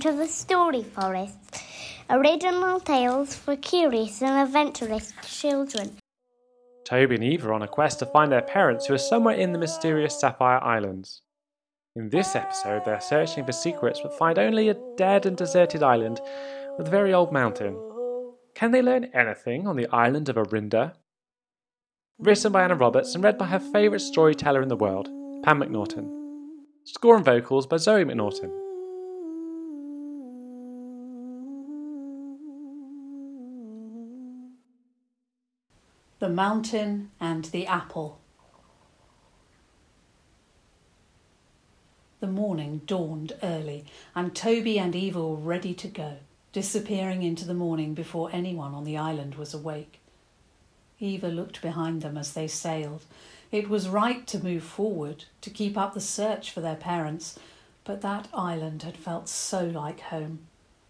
To the Story Forest, original tales for curious and adventurous children. Toby and Eva are on a quest to find their parents who are somewhere in the mysterious Sapphire Islands. In this episode, they're searching for secrets but find only a dead and deserted island with a very old mountain. Can they learn anything on the island of Arinda? Written by Anna Roberts and read by her favourite storyteller in the world, Pam McNaughton. Score and vocals by Zoe McNaughton. The Mountain and the Apple. The morning dawned early, and Toby and Eva were ready to go, disappearing into the morning before anyone on the island was awake. Eva looked behind them as they sailed. It was right to move forward, to keep up the search for their parents, but that island had felt so like home.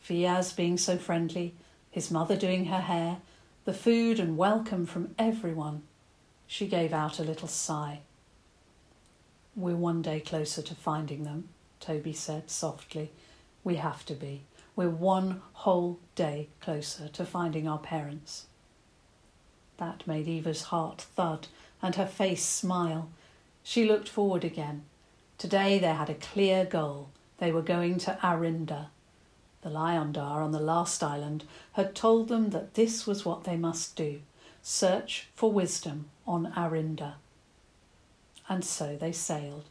Fiaz being so friendly, his mother doing her hair, the food and welcome from everyone. She gave out a little sigh. We're one day closer to finding them, Toby said softly. We have to be. We're one whole day closer to finding our parents. That made Eva's heart thud and her face smile. She looked forward again. Today they had a clear goal. They were going to Arinda, the Lyondar on the last island had told them that this was what they must do search for wisdom on Arinda. And so they sailed.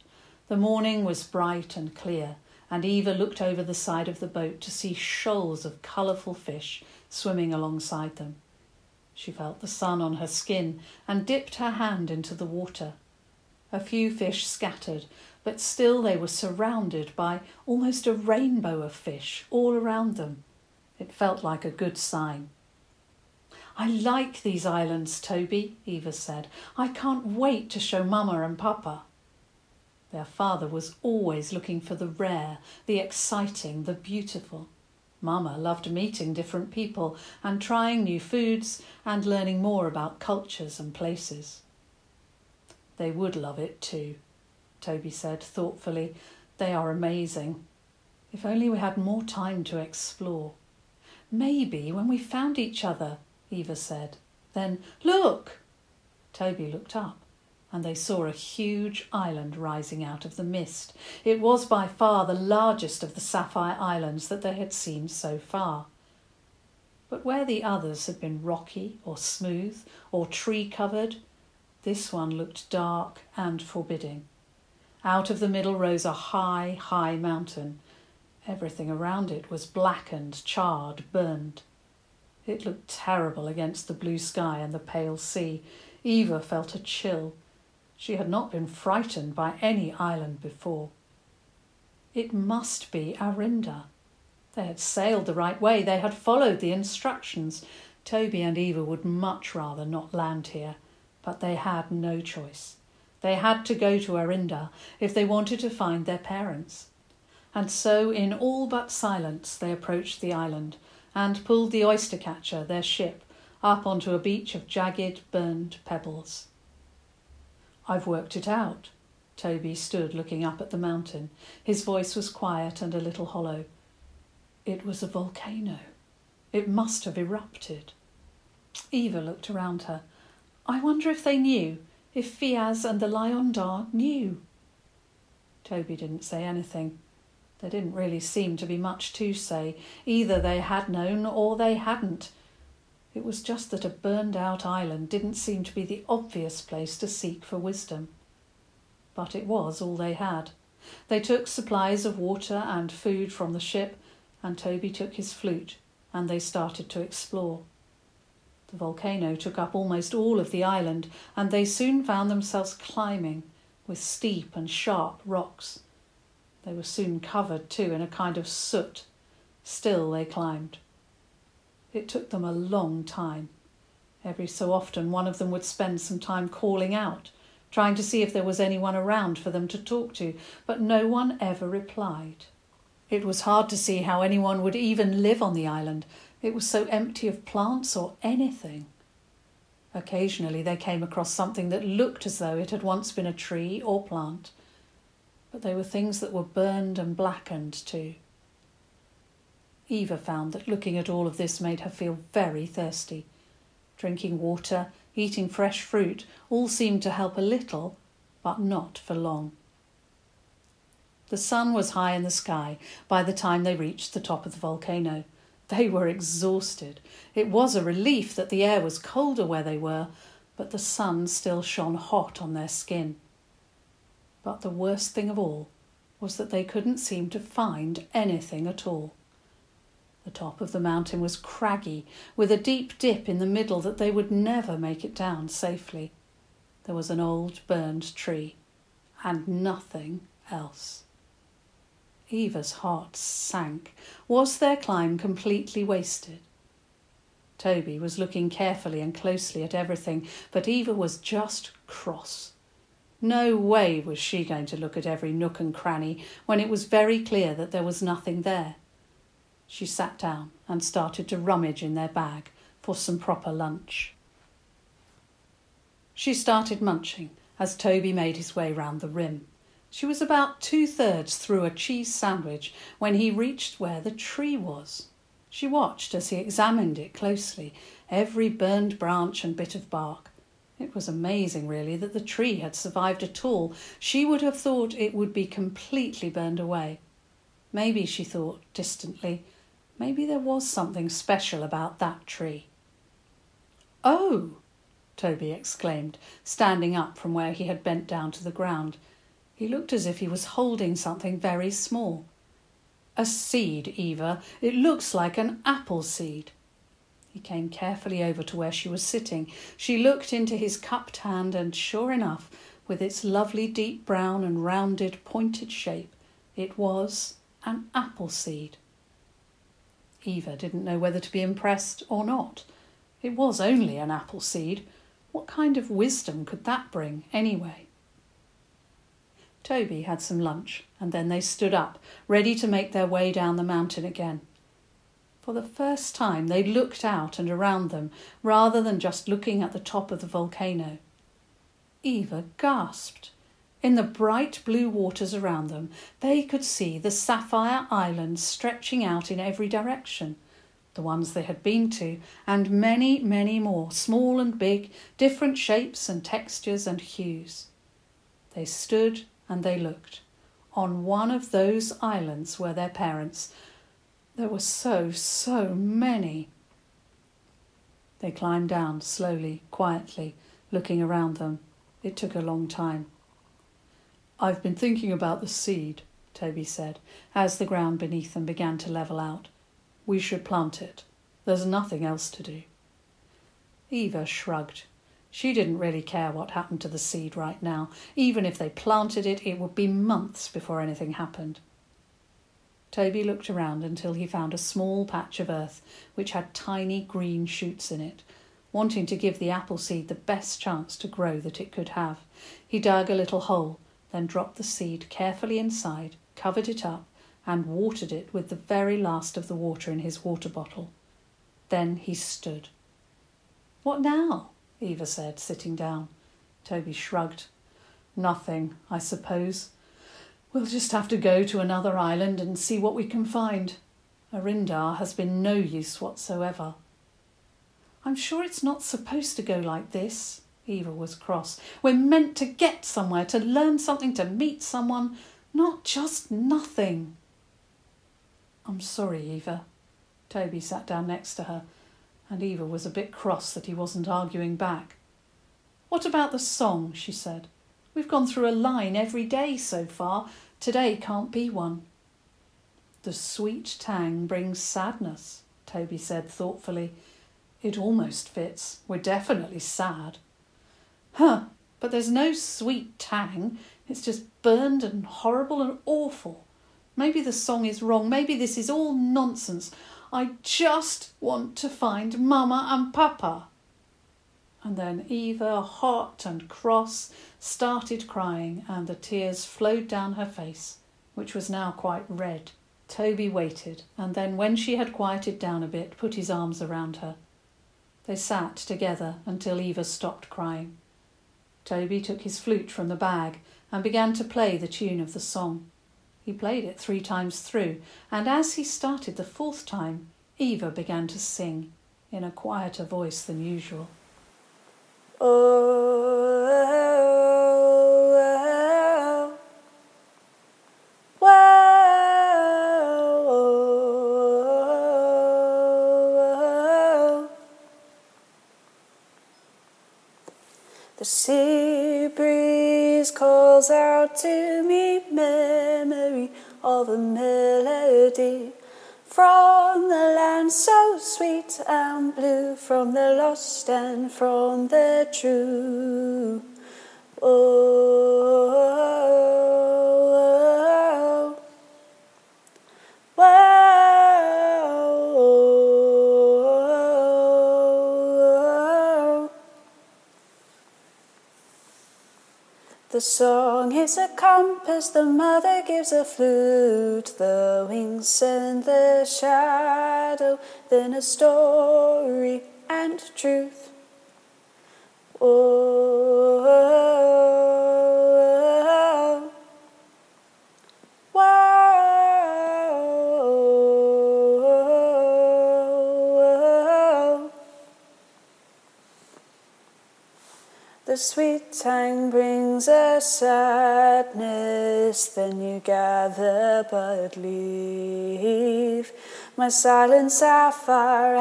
The morning was bright and clear, and Eva looked over the side of the boat to see shoals of colourful fish swimming alongside them. She felt the sun on her skin and dipped her hand into the water. A few fish scattered, but still they were surrounded by almost a rainbow of fish all around them. It felt like a good sign. I like these islands, Toby, Eva said. I can't wait to show Mamma and Papa. Their father was always looking for the rare, the exciting, the beautiful. Mamma loved meeting different people and trying new foods and learning more about cultures and places. They would love it too. Toby said thoughtfully. They are amazing. If only we had more time to explore. Maybe when we found each other, Eva said. Then, look! Toby looked up, and they saw a huge island rising out of the mist. It was by far the largest of the Sapphire Islands that they had seen so far. But where the others had been rocky or smooth or tree covered, this one looked dark and forbidding. Out of the middle rose a high, high mountain. Everything around it was blackened, charred, burned. It looked terrible against the blue sky and the pale sea. Eva felt a chill. She had not been frightened by any island before. It must be Arinda. They had sailed the right way, they had followed the instructions. Toby and Eva would much rather not land here, but they had no choice. They had to go to Arinda if they wanted to find their parents. And so, in all but silence, they approached the island and pulled the oyster catcher, their ship, up onto a beach of jagged, burned pebbles. I've worked it out. Toby stood looking up at the mountain. His voice was quiet and a little hollow. It was a volcano. It must have erupted. Eva looked around her. I wonder if they knew if Fiaz and the Lyondar knew. Toby didn't say anything. There didn't really seem to be much to say. Either they had known or they hadn't. It was just that a burned out island didn't seem to be the obvious place to seek for wisdom. But it was all they had. They took supplies of water and food from the ship, and Toby took his flute, and they started to explore. The volcano took up almost all of the island, and they soon found themselves climbing with steep and sharp rocks. They were soon covered, too, in a kind of soot. Still they climbed. It took them a long time. Every so often, one of them would spend some time calling out, trying to see if there was anyone around for them to talk to, but no one ever replied. It was hard to see how anyone would even live on the island, it was so empty of plants or anything. Occasionally they came across something that looked as though it had once been a tree or plant, but they were things that were burned and blackened too. Eva found that looking at all of this made her feel very thirsty. Drinking water, eating fresh fruit, all seemed to help a little, but not for long. The sun was high in the sky by the time they reached the top of the volcano. They were exhausted. It was a relief that the air was colder where they were, but the sun still shone hot on their skin. But the worst thing of all was that they couldn't seem to find anything at all. The top of the mountain was craggy, with a deep dip in the middle that they would never make it down safely. There was an old burned tree, and nothing else. Eva's heart sank. Was their climb completely wasted? Toby was looking carefully and closely at everything, but Eva was just cross. No way was she going to look at every nook and cranny when it was very clear that there was nothing there. She sat down and started to rummage in their bag for some proper lunch. She started munching as Toby made his way round the rim. She was about two thirds through a cheese sandwich when he reached where the tree was. She watched as he examined it closely, every burned branch and bit of bark. It was amazing, really, that the tree had survived at all. She would have thought it would be completely burned away. Maybe, she thought distantly, maybe there was something special about that tree. Oh! Toby exclaimed, standing up from where he had bent down to the ground. He looked as if he was holding something very small. A seed, Eva. It looks like an apple seed. He came carefully over to where she was sitting. She looked into his cupped hand, and sure enough, with its lovely deep brown and rounded, pointed shape, it was an apple seed. Eva didn't know whether to be impressed or not. It was only an apple seed. What kind of wisdom could that bring, anyway? Toby had some lunch, and then they stood up, ready to make their way down the mountain again. For the first time, they looked out and around them rather than just looking at the top of the volcano. Eva gasped. In the bright blue waters around them, they could see the sapphire islands stretching out in every direction, the ones they had been to, and many, many more, small and big, different shapes and textures and hues. They stood and they looked. On one of those islands were their parents, there were so, so many. They climbed down slowly, quietly, looking around them. It took a long time. I've been thinking about the seed, Toby said, as the ground beneath them began to level out. We should plant it. There's nothing else to do. Eva shrugged. She didn't really care what happened to the seed right now. Even if they planted it, it would be months before anything happened. Toby looked around until he found a small patch of earth which had tiny green shoots in it. Wanting to give the apple seed the best chance to grow that it could have, he dug a little hole, then dropped the seed carefully inside, covered it up, and watered it with the very last of the water in his water bottle. Then he stood. What now? Eva said, sitting down. Toby shrugged. Nothing, I suppose. We'll just have to go to another island and see what we can find. Arinda has been no use whatsoever. I'm sure it's not supposed to go like this. Eva was cross. We're meant to get somewhere, to learn something, to meet someone, not just nothing. I'm sorry, Eva. Toby sat down next to her, and Eva was a bit cross that he wasn't arguing back. What about the song? she said. We've gone through a line every day so far. Today can't be one. The sweet tang brings sadness, Toby said thoughtfully. It almost fits. We're definitely sad. Huh, but there's no sweet tang. It's just burned and horrible and awful. Maybe the song is wrong. Maybe this is all nonsense. I just want to find Mama and Papa. And then Eva, hot and cross, started crying, and the tears flowed down her face, which was now quite red. Toby waited, and then, when she had quieted down a bit, put his arms around her. They sat together until Eva stopped crying. Toby took his flute from the bag and began to play the tune of the song. He played it three times through, and as he started the fourth time, Eva began to sing in a quieter voice than usual. Oh, from the lost and from the true. Oh, wow. The song is a compass, the mother gives a flute, the wings send the shadow, then a story and truth. The sweet tang brings a sadness, then you gather but leave my silent sapphire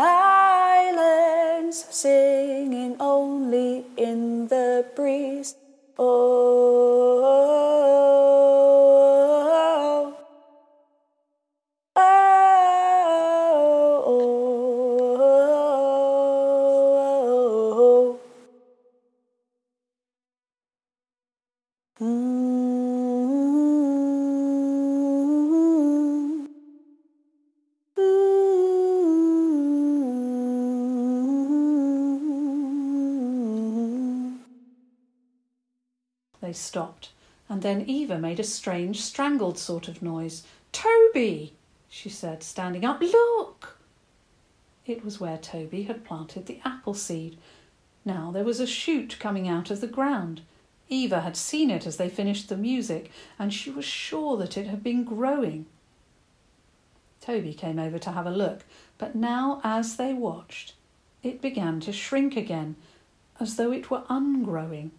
singing only in the breeze. They stopped, and then Eva made a strange, strangled sort of noise. Toby, she said, standing up, look! It was where Toby had planted the apple seed. Now there was a shoot coming out of the ground. Eva had seen it as they finished the music, and she was sure that it had been growing. Toby came over to have a look, but now as they watched, it began to shrink again, as though it were ungrowing.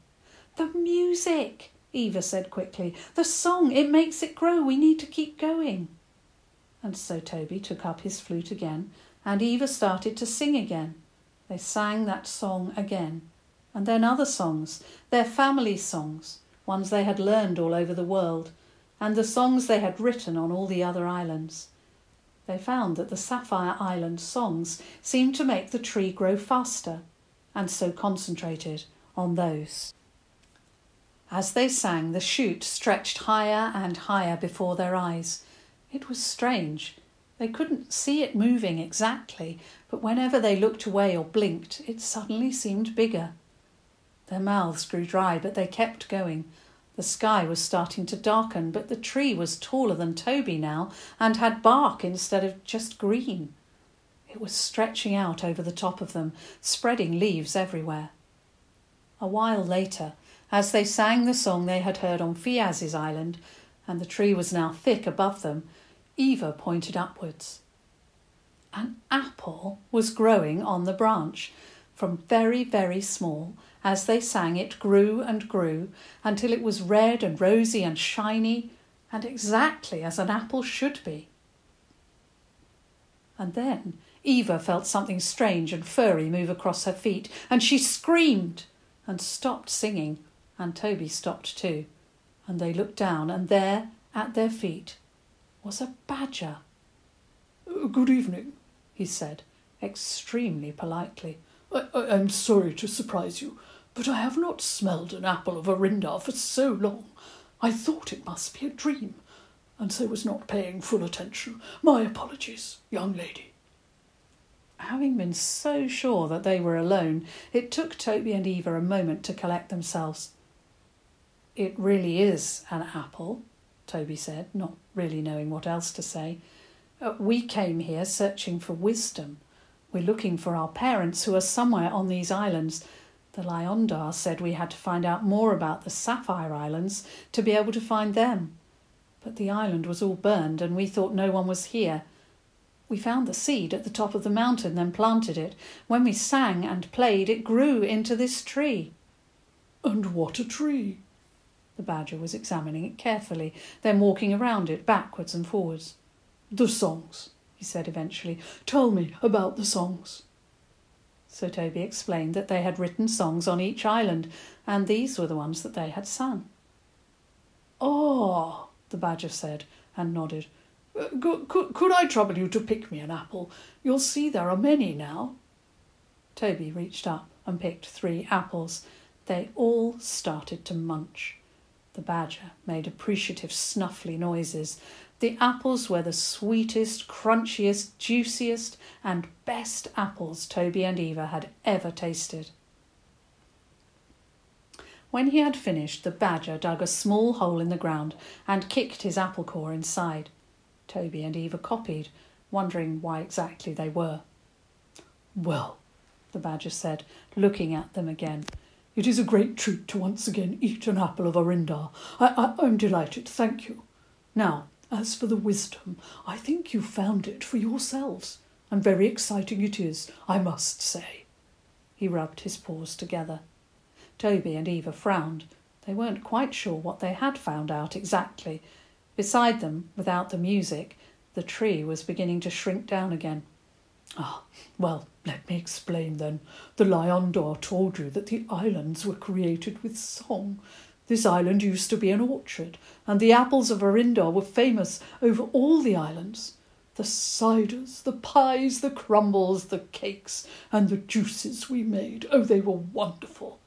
The music, Eva said quickly. The song, it makes it grow. We need to keep going. And so Toby took up his flute again, and Eva started to sing again. They sang that song again, and then other songs, their family songs, ones they had learned all over the world, and the songs they had written on all the other islands. They found that the Sapphire Island songs seemed to make the tree grow faster, and so concentrated on those. As they sang, the shoot stretched higher and higher before their eyes. It was strange. They couldn't see it moving exactly, but whenever they looked away or blinked, it suddenly seemed bigger. Their mouths grew dry, but they kept going. The sky was starting to darken, but the tree was taller than Toby now and had bark instead of just green. It was stretching out over the top of them, spreading leaves everywhere. A while later, as they sang the song they had heard on Fiaz's island, and the tree was now thick above them, Eva pointed upwards. An apple was growing on the branch. From very, very small, as they sang, it grew and grew until it was red and rosy and shiny, and exactly as an apple should be. And then Eva felt something strange and furry move across her feet, and she screamed and stopped singing, and Toby stopped too. And they looked down, and there, at their feet, was a badger. Uh, good evening, He said, extremely politely. I, I am sorry to surprise you, but I have not smelled an apple of Arinda for so long. I thought it must be a dream, and so was not paying full attention. My apologies, young lady. Having been so sure that they were alone, it took Toby and Eva a moment to collect themselves. It really is an apple, Toby said, not really knowing what else to say. "Uh, we came here searching for wisdom. We're looking for our parents who are somewhere on these islands. The Lyondar said we had to find out more about the Sapphire Islands to be able to find them. But the island was all burned, and we thought no one was here. We found the seed at the top of the mountain, then planted it. When we sang and played, it grew into this tree. And what a tree! The badger was examining it carefully, then walking around it backwards and forwards. The songs, he said eventually. Tell me about the songs. So Toby explained that they had written songs on each island, and these were the ones that they had sung. Ah, the badger said and nodded. Uh, could, could, could I trouble you to pick me an apple? You'll see there are many now. Toby reached up and picked three apples. They all started to munch. The badger made appreciative snuffly noises. The apples were the sweetest, crunchiest, juiciest, and best apples Toby and Eva had ever tasted. When he had finished, the badger dug a small hole in the ground and kicked his apple core inside. Toby and Eva copied, wondering why exactly they were. Well, the badger said, looking at them again, it is a great treat to once again eat an apple of Arinda. I, I, I'm delighted, thank you. Now, as for the wisdom, I think you found it for yourselves, and very exciting it is, I must say. He rubbed his paws together. Toby and Eva frowned. They weren't quite sure what they had found out exactly. Beside them, without the music, the tree was beginning to shrink down again. Ah, well, let me explain then. The Lion D'Or told you that the islands were created with song. This island used to be an orchard, and the apples of Arinda were famous over all the islands. The ciders, the pies, the crumbles, the cakes, and the juices we made, oh, they were wonderful.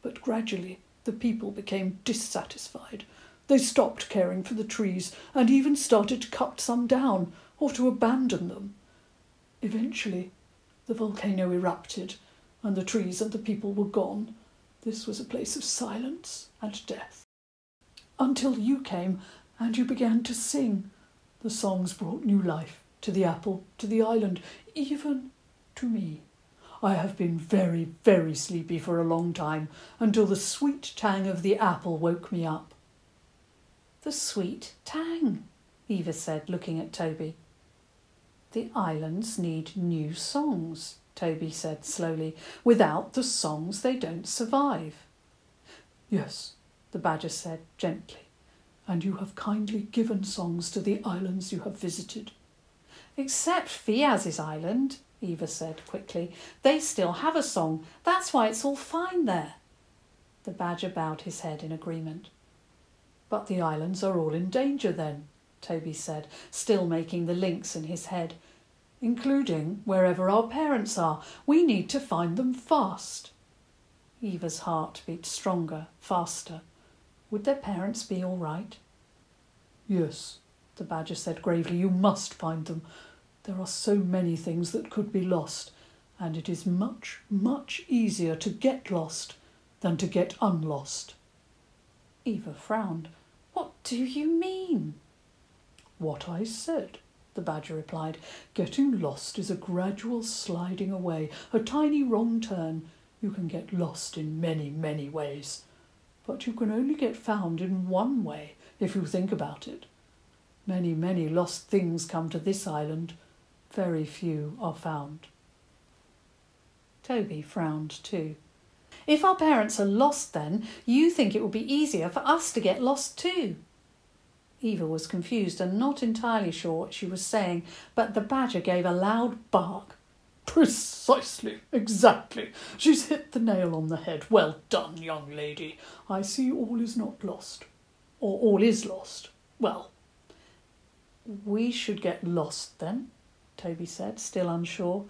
But gradually the people became dissatisfied. They stopped caring for the trees and even started to cut some down or to abandon them. Eventually, the volcano erupted and the trees and the people were gone, this was a place of silence and death. Until you came and you began to sing. The songs brought new life to the apple, to the island, even to me. I have been very, very sleepy for a long time until the sweet tang of the apple woke me up. The sweet tang, Eva said, looking at Toby. The islands need new songs, Toby said slowly. Without the songs, they don't survive. Yes, the badger said gently, and you have kindly given songs to the islands you have visited. Except Fiaz's island, Eva said quickly. They still have a song. That's why it's all fine there. The badger bowed his head in agreement. But the islands are all in danger then, Toby said, still making the links in his head including wherever our parents are. We need to find them fast. Eva's heart beat stronger, faster. Would their parents be all right? Yes, the badger said gravely, you must find them. There are so many things that could be lost, and it is much, much easier to get lost than to get unlost. Eva frowned. What do you mean? What I said the badger replied. Getting lost is a gradual sliding away, a tiny wrong turn. You can get lost in many, many ways. But you can only get found in one way, if you think about it. Many, many lost things come to this island. Very few are found. Toby frowned too. If our parents are lost, then, you think it would be easier for us to get lost too. Eva was confused and not entirely sure what she was saying, but the badger gave a loud bark. Precisely, exactly. She's hit the nail on the head. Well done, young lady. I see all is not lost. Or all is lost. Well, we should get lost then, Toby said, still unsure.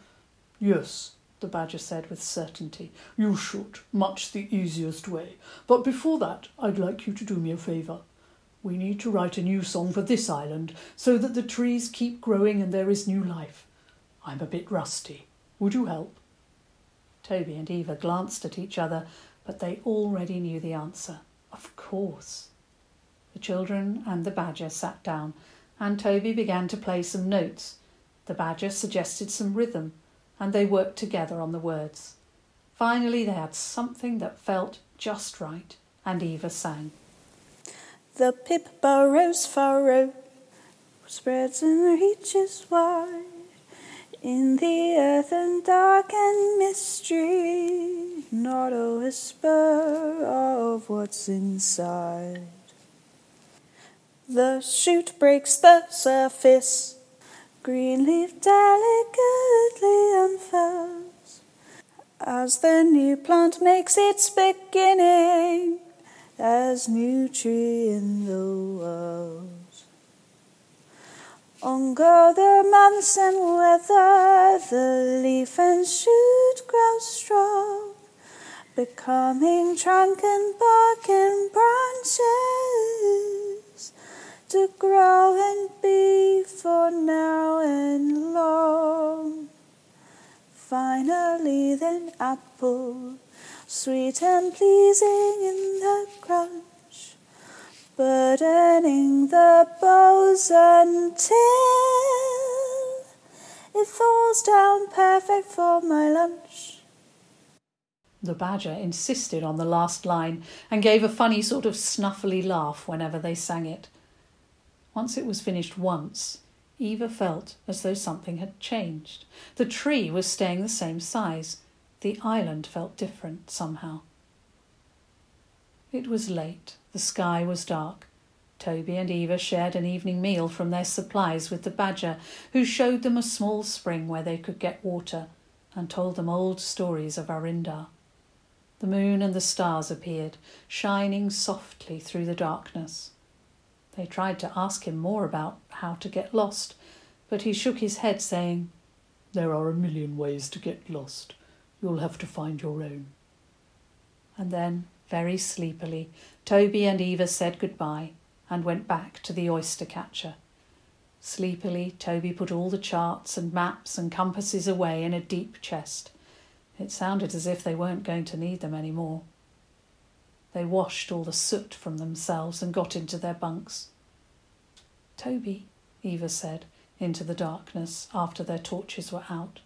Yes, the badger said with certainty. You should. Much the easiest way. But before that, I'd like you to do me a favour. We need to write a new song for this island so that the trees keep growing and there is new life. I'm a bit rusty. Would you help? Toby and Eva glanced at each other, but they already knew the answer. Of course. The children and the badger sat down, and Toby began to play some notes. The badger suggested some rhythm, and they worked together on the words. Finally, they had something that felt just right, and Eva sang. The pip burrows furrow spreads and reaches wide in the earth and dark and mystery, not a whisper of what's inside. The shoot breaks the surface, green leaf delicately unfurls as the new plant makes its beginning as new tree in the world. On go the months and weather, the leaf and shoot grow strong, becoming trunk and bark and branches to grow and be for now and long. Finally, then apple, sweet and pleasing in the crunch, burdening the boughs until it falls down perfect for my lunch. The badger insisted on the last line and gave a funny sort of snuffly laugh whenever they sang it. Once it was finished once, Eva felt as though something had changed. The tree was staying the same size. The island felt different somehow. It was late. The sky was dark. Toby and Eva shared an evening meal from their supplies with the badger, who showed them a small spring where they could get water and told them old stories of Arinda. The moon and the stars appeared, shining softly through the darkness. They tried to ask him more about how to get lost, but he shook his head, saying, There are a million ways to get lost. You'll have to find your own. And then, very sleepily, Toby and Eva said goodbye and went back to the oyster catcher. Sleepily, Toby put all the charts and maps and compasses away in a deep chest. It sounded as if they weren't going to need them any more. They washed all the soot from themselves and got into their bunks. Toby, Eva said, into the darkness after their torches were out.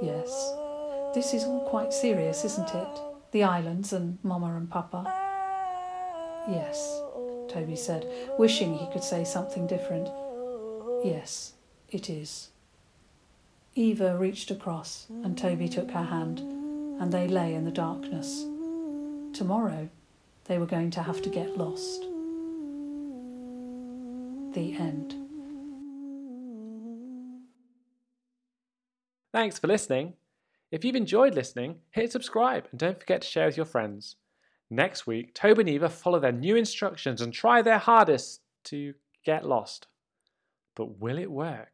Yes, this is all quite serious, isn't it? The islands and Mamma and Papa. Yes, Toby said, wishing he could say something different. Yes, it is. Eva reached across and Toby took her hand, and they lay in the darkness. Tomorrow they were going to have to get lost. The end. Thanks for listening. If you've enjoyed listening, hit subscribe and don't forget to share with your friends. Next week, Toby and Eva follow their new instructions and try their hardest to get lost. But will it work?